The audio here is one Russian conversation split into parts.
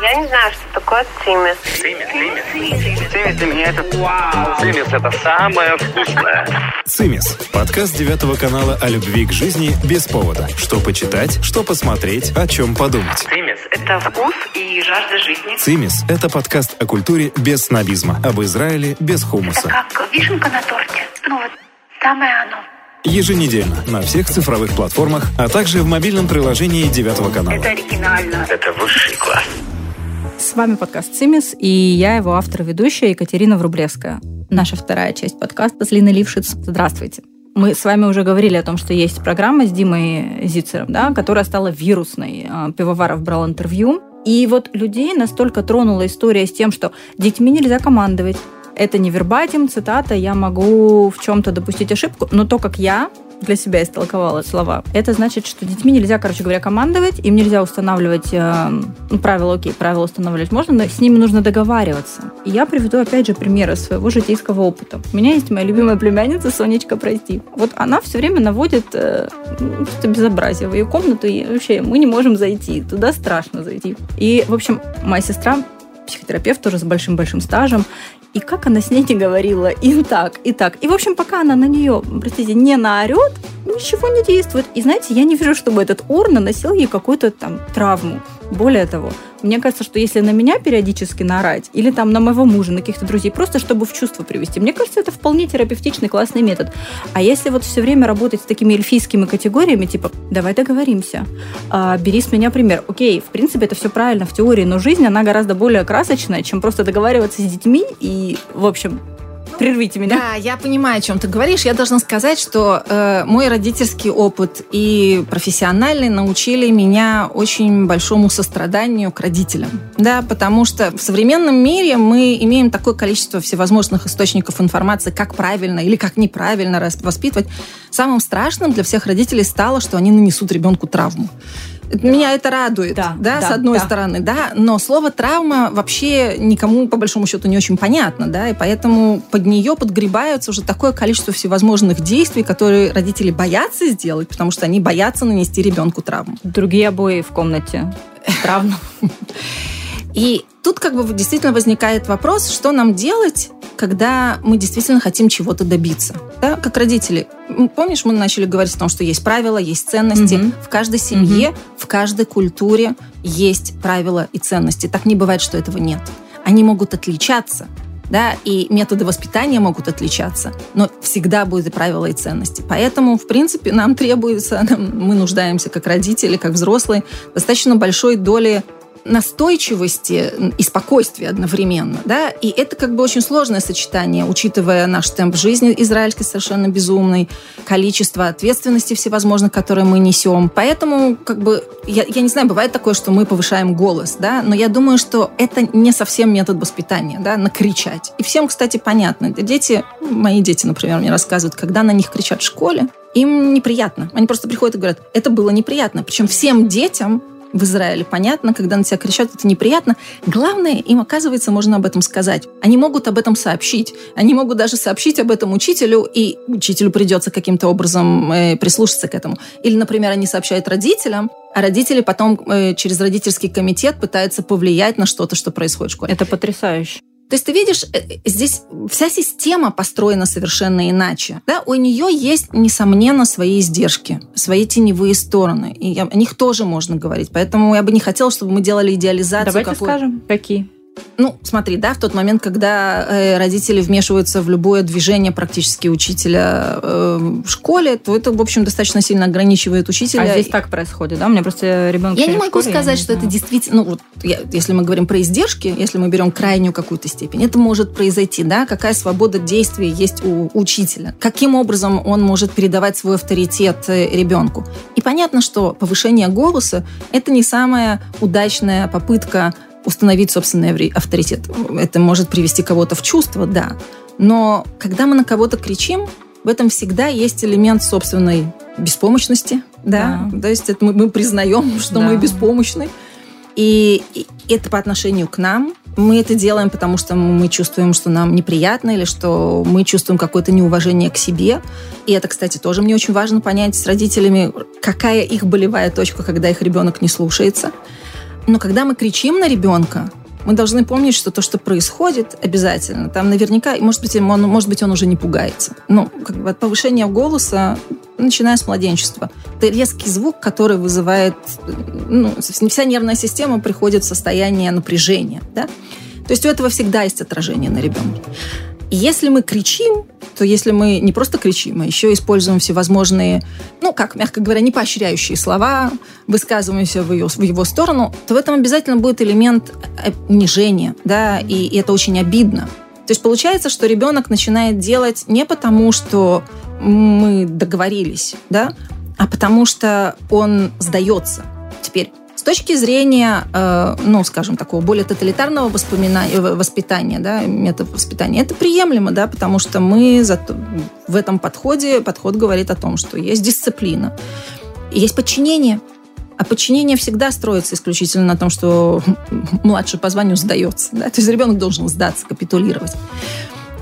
Я не знаю, что такое цимис. Цимис, цимис. Цимис для меня это вау. Цимис это самое вкусное. Цимис. Подкаст девятого канала о любви к жизни без повода. Что почитать, что посмотреть, о чем подумать. Цимис Это вкус и жажда жизни. Цимис – это подкаст о культуре без снобизма, об Израиле без хумуса. Как вишенка на торте. Ну вот, самое оно. Еженедельно на всех цифровых платформах, а также в мобильном приложении девятого канала. Это оригинально. это высший класс. С вами подкаст «Цимис» и я его автор и ведущая Екатерина Врублевская. Наша вторая часть подкаста с Линой Лившиц. Здравствуйте. Мы с вами уже говорили о том, что есть программа с Димой Зицером, да, которая стала вирусной. А, Пивоваров брал интервью. И вот людей настолько тронула история с тем, что детьми нельзя командовать. Это не вербатим, цитата, я могу в чем-то допустить ошибку, но то, как я для себя истолковала слова, это значит, что детьми нельзя, короче говоря, командовать, им нельзя устанавливать э, правила, окей, правила устанавливать можно, но с ними нужно договариваться. И я приведу, опять же, примеры своего житейского опыта. У меня есть моя любимая племянница Сонечка, прости. Вот она все время наводит э, ну, что безобразие в ее комнату, и вообще мы не можем зайти, туда страшно зайти. И, в общем, моя сестра психотерапевт тоже с большим-большим стажем, и как она с ней не говорила, и так, и так. И, в общем, пока она на нее, простите, не наорет, ничего не действует. И, знаете, я не вижу, чтобы этот ор наносил ей какую-то там травму. Более того, мне кажется, что если на меня периодически наорать, или там на моего мужа, на каких-то друзей, просто чтобы в чувство привести, мне кажется, это вполне терапевтичный, классный метод. А если вот все время работать с такими эльфийскими категориями, типа, давай договоримся, а, бери с меня пример. Окей, в принципе, это все правильно в теории, но жизнь, она гораздо более красочная, чем просто договариваться с детьми и, в общем, прервите меня. Да, я понимаю, о чем ты говоришь. Я должна сказать, что э, мой родительский опыт и профессиональный научили меня очень большому состраданию к родителям. Да, потому что в современном мире мы имеем такое количество всевозможных источников информации, как правильно или как неправильно воспитывать. Самым страшным для всех родителей стало, что они нанесут ребенку травму. Меня это радует, да, да, да с одной да. стороны, да, но слово травма вообще никому по большому счету не очень понятно, да, и поэтому под нее подгребаются уже такое количество всевозможных действий, которые родители боятся сделать, потому что они боятся нанести ребенку травму. Другие обои в комнате. Травма. И тут как бы действительно возникает вопрос, что нам делать, когда мы действительно хотим чего-то добиться. Да? Как родители. Помнишь, мы начали говорить о том, что есть правила, есть ценности. Угу. В каждой семье, угу. в каждой культуре есть правила и ценности. Так не бывает, что этого нет. Они могут отличаться, да, и методы воспитания могут отличаться, но всегда будут и правила, и ценности. Поэтому, в принципе, нам требуется, мы нуждаемся как родители, как взрослые, достаточно большой доли настойчивости и спокойствия одновременно. Да? И это как бы очень сложное сочетание, учитывая наш темп жизни израильский совершенно безумный, количество ответственности всевозможных, которые мы несем. Поэтому, как бы, я, я не знаю, бывает такое, что мы повышаем голос, да, но я думаю, что это не совсем метод воспитания, да, накричать. И всем, кстати, понятно. Дети, мои дети, например, мне рассказывают, когда на них кричат в школе, им неприятно. Они просто приходят и говорят, это было неприятно. Причем всем детям в Израиле понятно, когда на тебя кричат, это неприятно. Главное, им, оказывается, можно об этом сказать. Они могут об этом сообщить. Они могут даже сообщить об этом учителю, и учителю придется каким-то образом э, прислушаться к этому. Или, например, они сообщают родителям, а родители потом э, через родительский комитет пытаются повлиять на что-то, что происходит в школе. Это потрясающе. То есть ты видишь, э, здесь вся система построена совершенно иначе. Да? У нее есть, несомненно, свои издержки, свои теневые стороны. И о них тоже можно говорить. Поэтому я бы не хотела, чтобы мы делали идеализацию. Давайте какой... скажем, какие. Ну, смотри, да, в тот момент, когда э, родители вмешиваются в любое движение практически учителя э, в школе, то это, в общем, достаточно сильно ограничивает учителя. А здесь так происходит, да? У меня просто ребенок. Я не могу школе, сказать, что это действительно, ну вот, я, если мы говорим про издержки, если мы берем крайнюю какую-то степень, это может произойти, да? Какая свобода действий есть у учителя? Каким образом он может передавать свой авторитет э, ребенку? И понятно, что повышение голоса это не самая удачная попытка установить собственный авторитет. Это может привести кого-то в чувство, да. Но когда мы на кого-то кричим, в этом всегда есть элемент собственной беспомощности, да. да. То есть это мы, мы признаем, что да. мы беспомощны. И, и это по отношению к нам. Мы это делаем, потому что мы чувствуем, что нам неприятно или что мы чувствуем какое-то неуважение к себе. И это, кстати, тоже мне очень важно понять с родителями, какая их болевая точка, когда их ребенок не слушается. Но когда мы кричим на ребенка, мы должны помнить, что то, что происходит, обязательно. Там наверняка, может быть, он, может быть, он уже не пугается. Ну, как бы от повышения голоса, начиная с младенчества. Это резкий звук, который вызывает... Ну, вся нервная система приходит в состояние напряжения. Да? То есть у этого всегда есть отражение на ребенке. Если мы кричим, то если мы не просто кричим, а еще используем всевозможные, ну, как, мягко говоря, не поощряющие слова, высказываемся в, ее, в его сторону, то в этом обязательно будет элемент э, унижения, да, и, и это очень обидно. То есть получается, что ребенок начинает делать не потому, что мы договорились, да, а потому что он сдается. Теперь точки зрения, э, ну, скажем, такого более тоталитарного воспитания, да, метод воспитания, это приемлемо, да, потому что мы в этом подходе, подход говорит о том, что есть дисциплина, есть подчинение, а подчинение всегда строится исключительно на том, что младший по званию сдается. Да? То есть ребенок должен сдаться, капитулировать.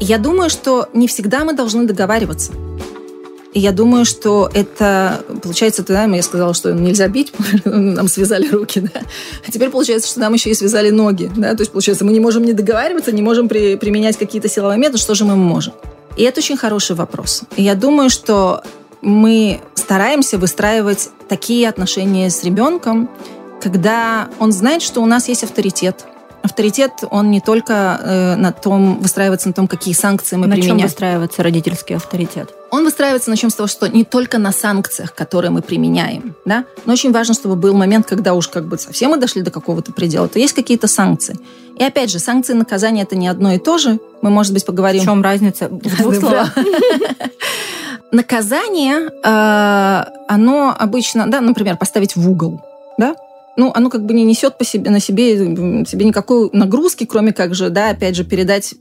Я думаю, что не всегда мы должны договариваться. И я думаю, что это, получается, тогда я сказала, что нельзя бить, нам связали руки, да. А теперь получается, что нам еще и связали ноги, да. То есть, получается, мы не можем не договариваться, не можем при, применять какие-то силовые методы, что же мы можем? И это очень хороший вопрос. И я думаю, что мы стараемся выстраивать такие отношения с ребенком, когда он знает, что у нас есть авторитет, авторитет, он не только э, на том, выстраивается на том, какие санкции мы на применяем. На чем выстраивается родительский авторитет? Он выстраивается на чем с того, что не только на санкциях, которые мы применяем, да, но очень важно, чтобы был момент, когда уж как бы совсем мы дошли до какого-то предела, то есть какие-то санкции. И опять же, санкции и наказания это не одно и то же. Мы, может быть, поговорим... В чем разница? В двух словах. Наказание, э, оно обычно, да, например, поставить в угол, да, ну, оно как бы не несет по себе, на себе, себе никакой нагрузки, кроме как же, да, опять же, передать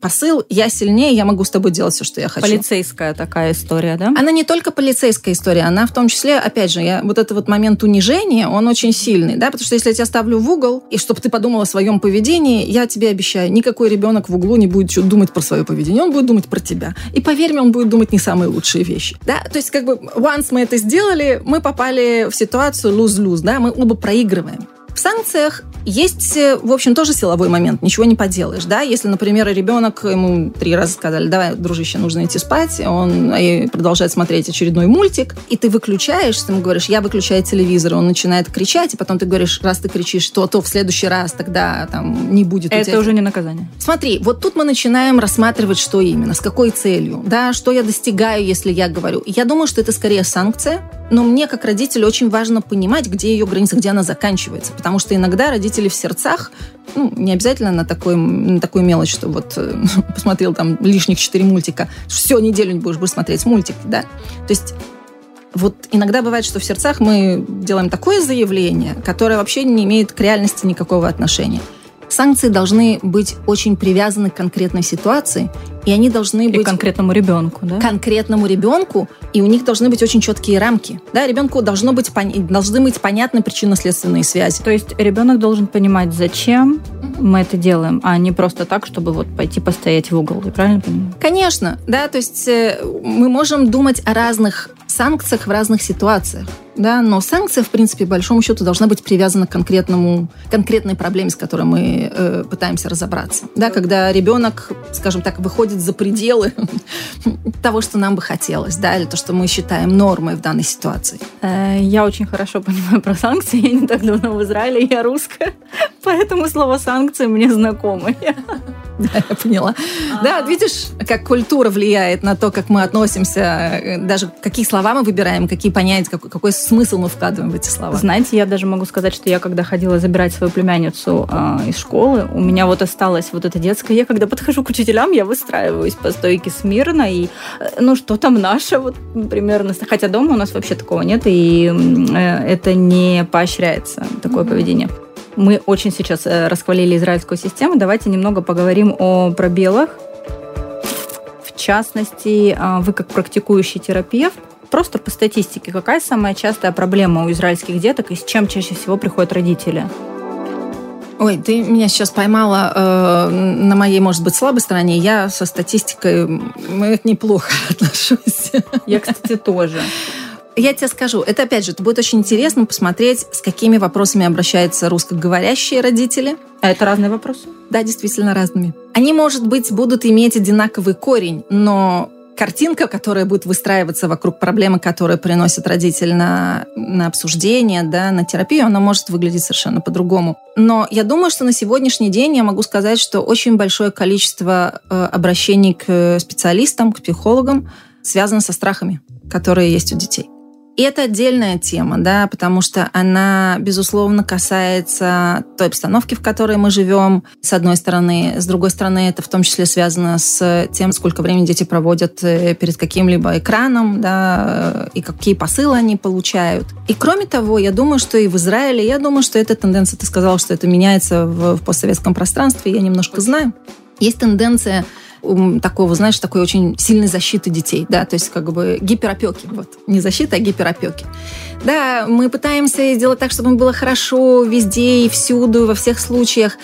посыл «я сильнее, я могу с тобой делать все, что я хочу». Полицейская такая история, да? Она не только полицейская история, она в том числе, опять же, я, вот этот вот момент унижения, он очень сильный, да, потому что если я тебя ставлю в угол, и чтобы ты подумала о своем поведении, я тебе обещаю, никакой ребенок в углу не будет думать про свое поведение, он будет думать про тебя. И поверь мне, он будет думать не самые лучшие вещи, да, то есть как бы once мы это сделали, мы попали в ситуацию lose-lose, да, мы оба проиграли проигрываем. В санкциях есть, э, в общем, тоже силовой момент, ничего не поделаешь, да, если, например, ребенок, ему три раза сказали, давай, дружище, нужно идти спать, он и продолжает смотреть очередной мультик, и ты выключаешь, ты ему говоришь, я выключаю телевизор, он начинает кричать, и потом ты говоришь, раз ты кричишь, то, то в следующий раз тогда там не будет Это тебя... уже не наказание. Смотри, вот тут мы начинаем рассматривать, что именно, с какой целью, да, что я достигаю, если я говорю. Я думаю, что это скорее санкция, но мне, как родитель, очень важно понимать, где ее граница, где она заканчивается, потому что иногда родители в сердцах, ну, не обязательно на, такой, на такую мелочь, что вот э, посмотрел там лишних четыре мультика, все, неделю не будешь, будешь смотреть мультики, да. То есть вот иногда бывает, что в сердцах мы делаем такое заявление, которое вообще не имеет к реальности никакого отношения. Санкции должны быть очень привязаны к конкретной ситуации, и они должны быть... И конкретному ребенку, да? Конкретному ребенку, и у них должны быть очень четкие рамки. Да, ребенку должно быть, должны быть понятны причинно-следственные связи. То есть ребенок должен понимать, зачем мы это делаем, а не просто так, чтобы вот пойти постоять в угол. Я правильно понимаю? Конечно, да, то есть э, мы можем думать о разных санкциях в разных ситуациях. Да, но санкция, в принципе, большому счету, должна быть привязана к конкретному, конкретной проблеме, с которой мы э, пытаемся разобраться. Да, когда ребенок, скажем так, выходит за пределы того, что нам бы хотелось, да, или то, что мы считаем нормой в данной ситуации. Э, я очень хорошо понимаю про санкции. Я не так давно в Израиле, я русская, поэтому слово санкции мне знакомо. Да, я поняла. Да, видишь, как культура влияет на то, как мы относимся, э, даже какие слова мы выбираем, какие понятия, какой, какой смысл мы вкладываем в эти слова. Знаете, я даже могу сказать, что я, когда ходила забирать свою племянницу э, из школы, у меня вот осталось вот это детское. Я, когда подхожу к учителям, я выстраиваюсь по стойке смирно, и э, ну что там наше, вот примерно. Хотя дома у нас вообще такого нет, и э, это не поощряется, такое mm-hmm. поведение. Мы очень сейчас э, расхвалили израильскую систему. Давайте немного поговорим о пробелах. В частности, а, вы как практикующий терапевт, просто по статистике, какая самая частая проблема у израильских деток и с чем чаще всего приходят родители? Ой, ты меня сейчас поймала э, на моей, может быть, слабой стороне. Я со статистикой неплохо отношусь. Я, кстати, тоже. Я тебе скажу, это опять же, это будет очень интересно посмотреть, с какими вопросами обращаются русскоговорящие родители. А это разные вопросы? Да, действительно разными. Они, может быть, будут иметь одинаковый корень, но картинка, которая будет выстраиваться вокруг проблемы, которую приносит родитель на, на обсуждение, да, на терапию, она может выглядеть совершенно по-другому. Но я думаю, что на сегодняшний день я могу сказать, что очень большое количество э, обращений к специалистам, к психологам связано со страхами, которые есть у детей. И это отдельная тема, да, потому что она, безусловно, касается той обстановки, в которой мы живем, с одной стороны. С другой стороны, это в том числе связано с тем, сколько времени дети проводят э, перед каким-либо экраном, да, и какие посылы они получают. И кроме того, я думаю, что и в Израиле, я думаю, что эта тенденция, ты сказала, что это меняется в, в постсоветском пространстве, я немножко знаю. Есть тенденция такого, знаешь, такой очень сильной защиты детей, да, то есть как бы гиперопеки, вот, не защита, а гиперопеки. Да, мы пытаемся сделать так, чтобы им было хорошо везде и всюду, во всех случаях,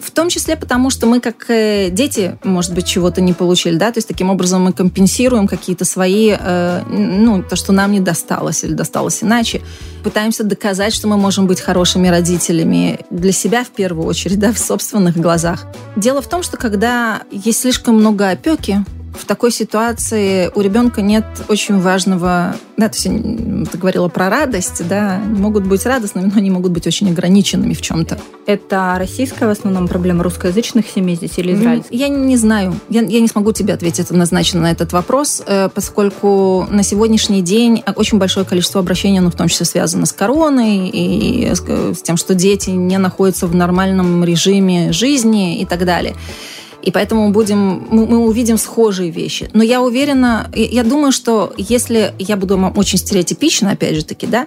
в том числе потому, что мы как э, дети, может быть, чего-то не получили, да, то есть таким образом мы компенсируем какие-то свои, э, ну, то, что нам не досталось или досталось иначе. Пытаемся доказать, что мы можем быть хорошими родителями для себя в первую очередь, да, в собственных глазах. Дело в том, что когда есть слишком много опеки, в такой ситуации у ребенка нет очень важного, да, то есть ты говорила про радость, да, они могут быть радостными, но они могут быть очень ограниченными в чем-то. Это российская в основном проблема русскоязычных семей здесь или израильских? Я не знаю, я, я не смогу тебе ответить однозначно на этот вопрос, э, поскольку на сегодняшний день очень большое количество обращений, ну, в том числе связано с короной и с, с тем, что дети не находятся в нормальном режиме жизни и так далее. И поэтому будем, мы, мы увидим схожие вещи. Но я уверена, я думаю, что если я буду очень стереотипична, опять же таки, да,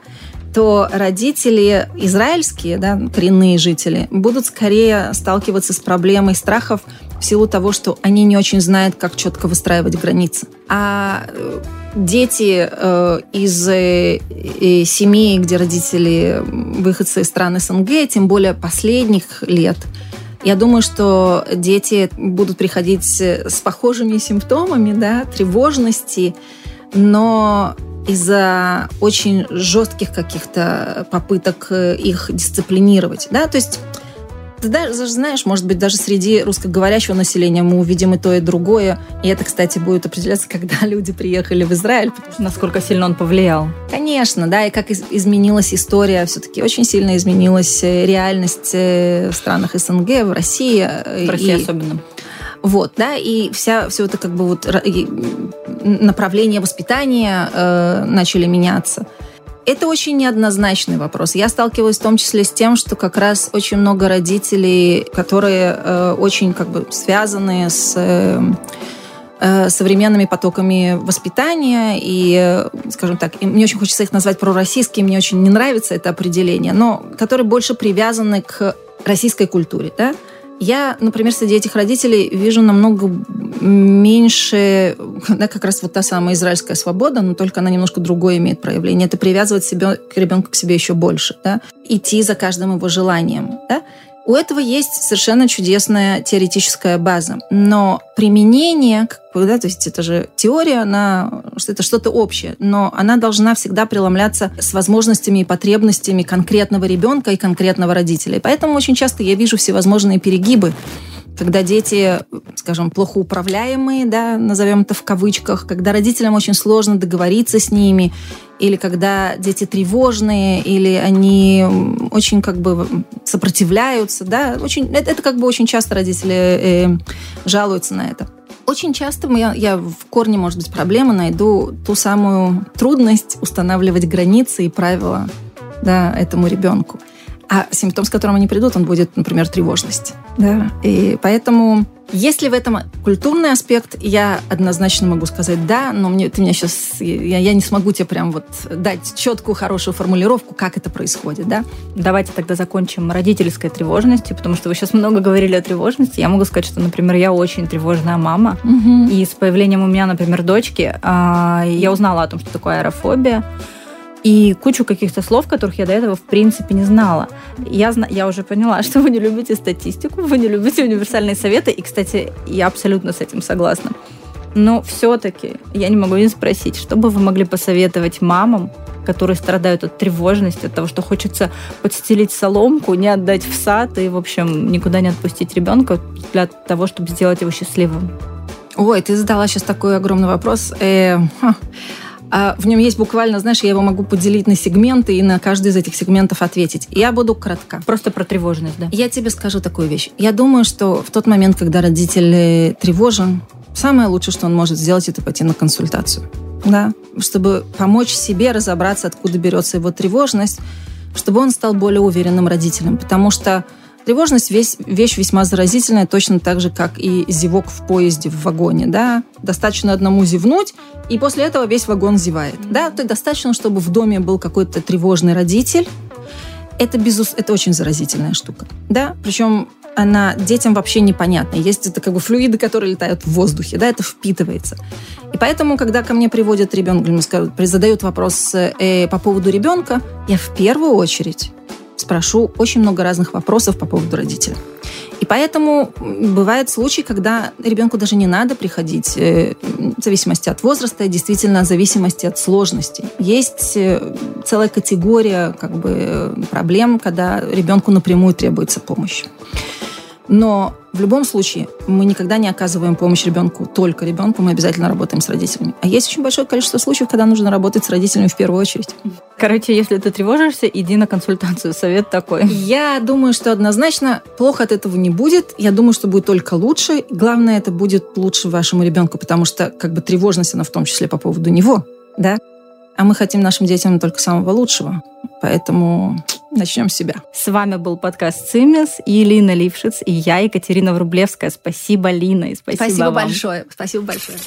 то родители израильские, да, коренные жители, будут скорее сталкиваться с проблемой страхов в силу того, что они не очень знают, как четко выстраивать границы. А э, дети э, из э, э, семей, где родители выходцы из стран СНГ, тем более последних лет, я думаю, что дети будут приходить с похожими симптомами, да, тревожности, но из-за очень жестких каких-то попыток их дисциплинировать, да, то есть ты даже знаешь, может быть, даже среди русскоговорящего населения мы увидим и то, и другое. И это, кстати, будет определяться, когда люди приехали в Израиль. Насколько сильно он повлиял. Конечно, да, и как изменилась история. Все-таки очень сильно изменилась э, реальность э, в странах СНГ, в России. Э, в России и... особенно. Вот, да, и вся, все это как бы вот направление воспитания э, начали меняться. Это очень неоднозначный вопрос. Я сталкивалась в том числе с тем, что как раз очень много родителей, которые э, очень как бы связаны с э, э современными потоками воспитания и, скажем так, мне очень хочется их назвать пророссийские, мне очень не нравится это определение, но которые больше привязаны к российской культуре, да, я, например, среди этих родителей вижу намного меньше, да, как раз вот та самая израильская свобода, но только она немножко другое имеет проявление. Это привязывать себя, к ребенку к себе еще больше, да, идти за каждым его желанием, да. У этого есть совершенно чудесная теоретическая база, но применение, да, то есть это же теория, она, это что-то общее, но она должна всегда преломляться с возможностями и потребностями конкретного ребенка и конкретного родителя. И поэтому очень часто я вижу всевозможные перегибы когда дети, скажем, плохо управляемые, да, назовем это в кавычках, когда родителям очень сложно договориться с ними, или когда дети тревожные, или они очень как бы сопротивляются, да, очень, это, это как бы очень часто родители э, жалуются на это. Очень часто я, я в корне, может быть, проблемы найду ту самую трудность устанавливать границы и правила да, этому ребенку. А симптом, с которым они придут, он будет, например, тревожность. Да? И поэтому, если в этом культурный аспект, я однозначно могу сказать да, но мне, ты меня сейчас, я, я не смогу тебе прям вот дать четкую, хорошую формулировку, как это происходит. Да? Давайте тогда закончим родительской тревожностью, потому что вы сейчас много говорили о тревожности. Я могу сказать, что, например, я очень тревожная мама. Угу. И с появлением у меня, например, дочки, а, я узнала о том, что такое аэрофобия и кучу каких-то слов, которых я до этого в принципе не знала. Я, я уже поняла, что вы не любите статистику, вы не любите универсальные советы, и, кстати, я абсолютно с этим согласна. Но все-таки я не могу не спросить, что бы вы могли посоветовать мамам, которые страдают от тревожности, от того, что хочется подстелить соломку, не отдать в сад и, в общем, никуда не отпустить ребенка для того, чтобы сделать его счастливым? Ой, ты задала сейчас такой огромный вопрос. Э, а в нем есть буквально, знаешь, я его могу поделить на сегменты и на каждый из этих сегментов ответить. Я буду кратка. Просто про тревожность, да? Я тебе скажу такую вещь. Я думаю, что в тот момент, когда родитель тревожен, самое лучшее, что он может сделать, это пойти на консультацию. Да, чтобы помочь себе разобраться, откуда берется его тревожность, чтобы он стал более уверенным родителем. Потому что Тревожность весь, вещь весьма заразительная, точно так же, как и зевок в поезде, в вагоне. Да? Достаточно одному зевнуть, и после этого весь вагон зевает. Да? То есть достаточно, чтобы в доме был какой-то тревожный родитель. Это, безус... это очень заразительная штука. Да? Причем она детям вообще непонятна. Есть это как бы флюиды, которые летают в воздухе, да, это впитывается. И поэтому, когда ко мне приводят ребенка, задают вопрос э, по поводу ребенка, я в первую очередь спрошу очень много разных вопросов по поводу родителя. И поэтому бывают случаи, когда ребенку даже не надо приходить э, в зависимости от возраста, действительно в зависимости от сложности. Есть э, целая категория как бы, проблем, когда ребенку напрямую требуется помощь. Но в любом случае мы никогда не оказываем помощь ребенку, только ребенку, мы обязательно работаем с родителями. А есть очень большое количество случаев, когда нужно работать с родителями в первую очередь. Короче, если ты тревожишься, иди на консультацию. Совет такой. Я думаю, что однозначно плохо от этого не будет. Я думаю, что будет только лучше. Главное, это будет лучше вашему ребенку, потому что как бы тревожность, она в том числе по поводу него. Да? А мы хотим нашим детям только самого лучшего. Поэтому начнем с себя. С вами был подкаст «Цимис» и Лина Лившиц, и я, Екатерина Врублевская. Спасибо, Лина, и спасибо Спасибо вам. большое. Спасибо большое.